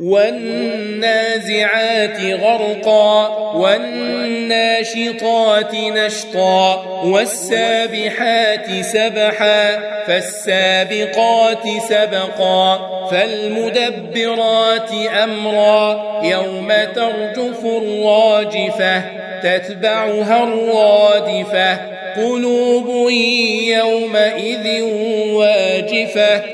والنازعات غرقا والناشطات نشطا والسابحات سبحا فالسابقات سبقا فالمدبرات أمرا. يوم ترجف الراجفة تتبعها الرادفة. قلوب يومئذ واجفة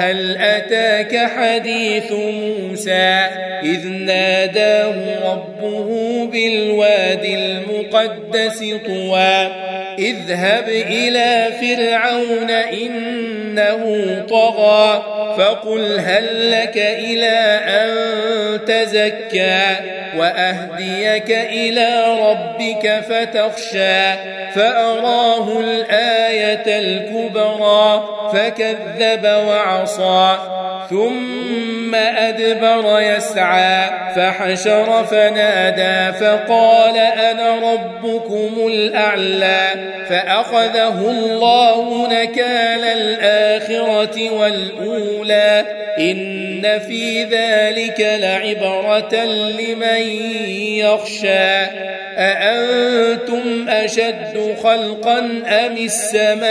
هل أتاك حديث موسى إذ ناداه ربه بالوادي المقدس طوى اذهب إلى فرعون إنه طغى فقل هل لك إلى أن تزكى وأهديك إلى ربك فتخشى فأراه الآية الكبرى فكذب وعصى ثم أدبر يسعى فحشر فنادى فقال أنا ربكم الأعلى فأخذه الله نكال الآخرة والأولى. إن في ذلك لعبرة لمن يخشى. أأنتم أشد خلقا أم السماء؟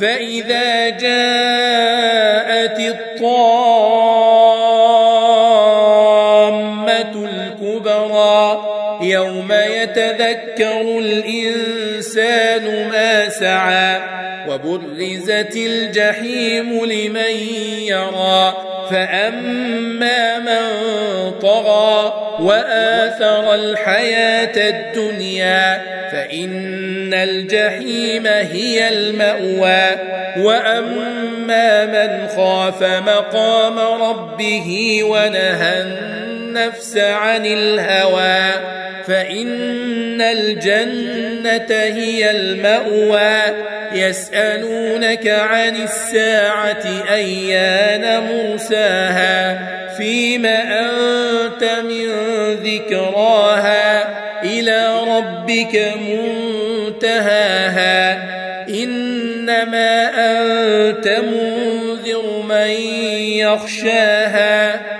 فإذا جاءت الطامة الكبرى يوم يتذكر الإنسان ما سعى وبرزت الجحيم لمن يرى فأما من طغى وآثر الحياة الدنيا فإن الجحيم هي المأوى وأما من خاف مقام ربه ونهى النفس عن الهوى فإن الجنة هي المأوى. يسألونك عن الساعة أيان مرساها فيم أنت من ذكراها؟ إلى ربك منتهاها. إنما أنت منذر من يخشاها.